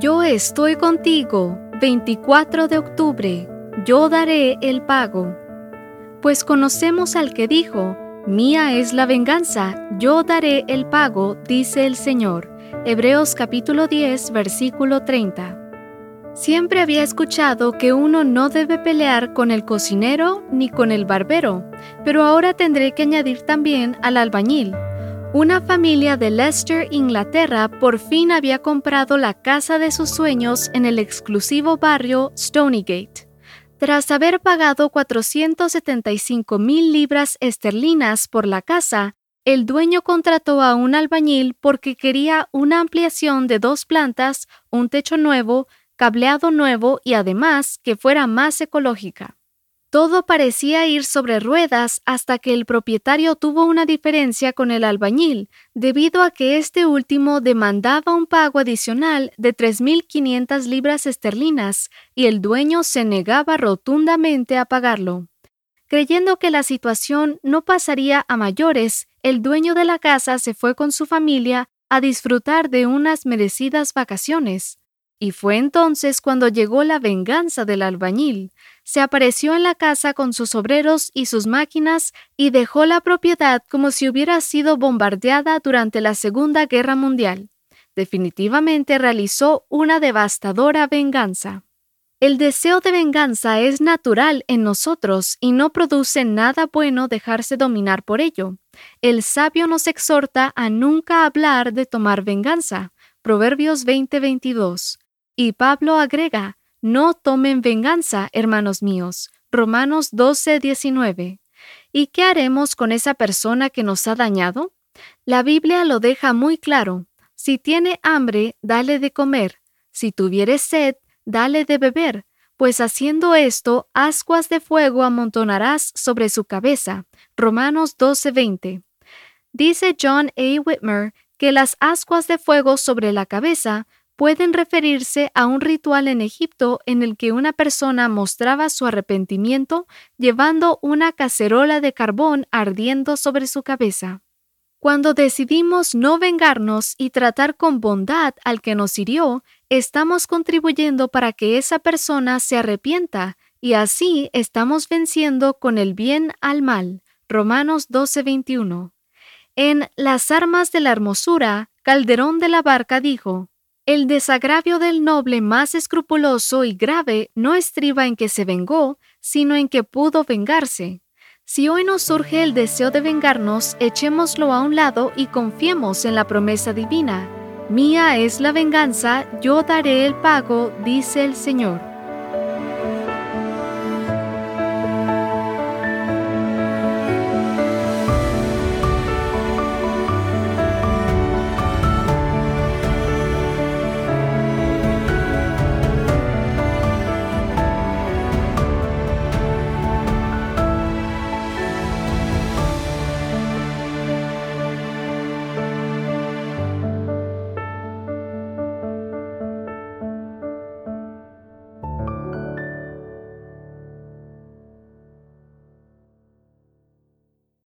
Yo estoy contigo, 24 de octubre, yo daré el pago. Pues conocemos al que dijo, Mía es la venganza, yo daré el pago, dice el Señor. Hebreos capítulo 10, versículo 30. Siempre había escuchado que uno no debe pelear con el cocinero ni con el barbero, pero ahora tendré que añadir también al albañil. Una familia de Leicester, Inglaterra, por fin había comprado la casa de sus sueños en el exclusivo barrio Stonygate. Tras haber pagado 475 mil libras esterlinas por la casa, el dueño contrató a un albañil porque quería una ampliación de dos plantas, un techo nuevo, cableado nuevo y además que fuera más ecológica. Todo parecía ir sobre ruedas hasta que el propietario tuvo una diferencia con el albañil, debido a que este último demandaba un pago adicional de 3.500 libras esterlinas y el dueño se negaba rotundamente a pagarlo. Creyendo que la situación no pasaría a mayores, el dueño de la casa se fue con su familia a disfrutar de unas merecidas vacaciones. Y fue entonces cuando llegó la venganza del albañil. Se apareció en la casa con sus obreros y sus máquinas y dejó la propiedad como si hubiera sido bombardeada durante la Segunda Guerra Mundial. Definitivamente realizó una devastadora venganza. El deseo de venganza es natural en nosotros y no produce nada bueno dejarse dominar por ello. El sabio nos exhorta a nunca hablar de tomar venganza. Proverbios 20:22. Y Pablo agrega, no tomen venganza, hermanos míos. Romanos 12, 19. ¿Y qué haremos con esa persona que nos ha dañado? La Biblia lo deja muy claro. Si tiene hambre, dale de comer. Si tuviere sed, dale de beber, pues haciendo esto, ascuas de fuego amontonarás sobre su cabeza. Romanos 12:20. Dice John A. Whitmer que las ascuas de fuego sobre la cabeza pueden referirse a un ritual en Egipto en el que una persona mostraba su arrepentimiento llevando una cacerola de carbón ardiendo sobre su cabeza. Cuando decidimos no vengarnos y tratar con bondad al que nos hirió, estamos contribuyendo para que esa persona se arrepienta y así estamos venciendo con el bien al mal. Romanos 12:21. En Las armas de la hermosura, Calderón de la Barca dijo, el desagravio del noble más escrupuloso y grave no estriba en que se vengó, sino en que pudo vengarse. Si hoy nos surge el deseo de vengarnos, echémoslo a un lado y confiemos en la promesa divina. Mía es la venganza, yo daré el pago, dice el Señor.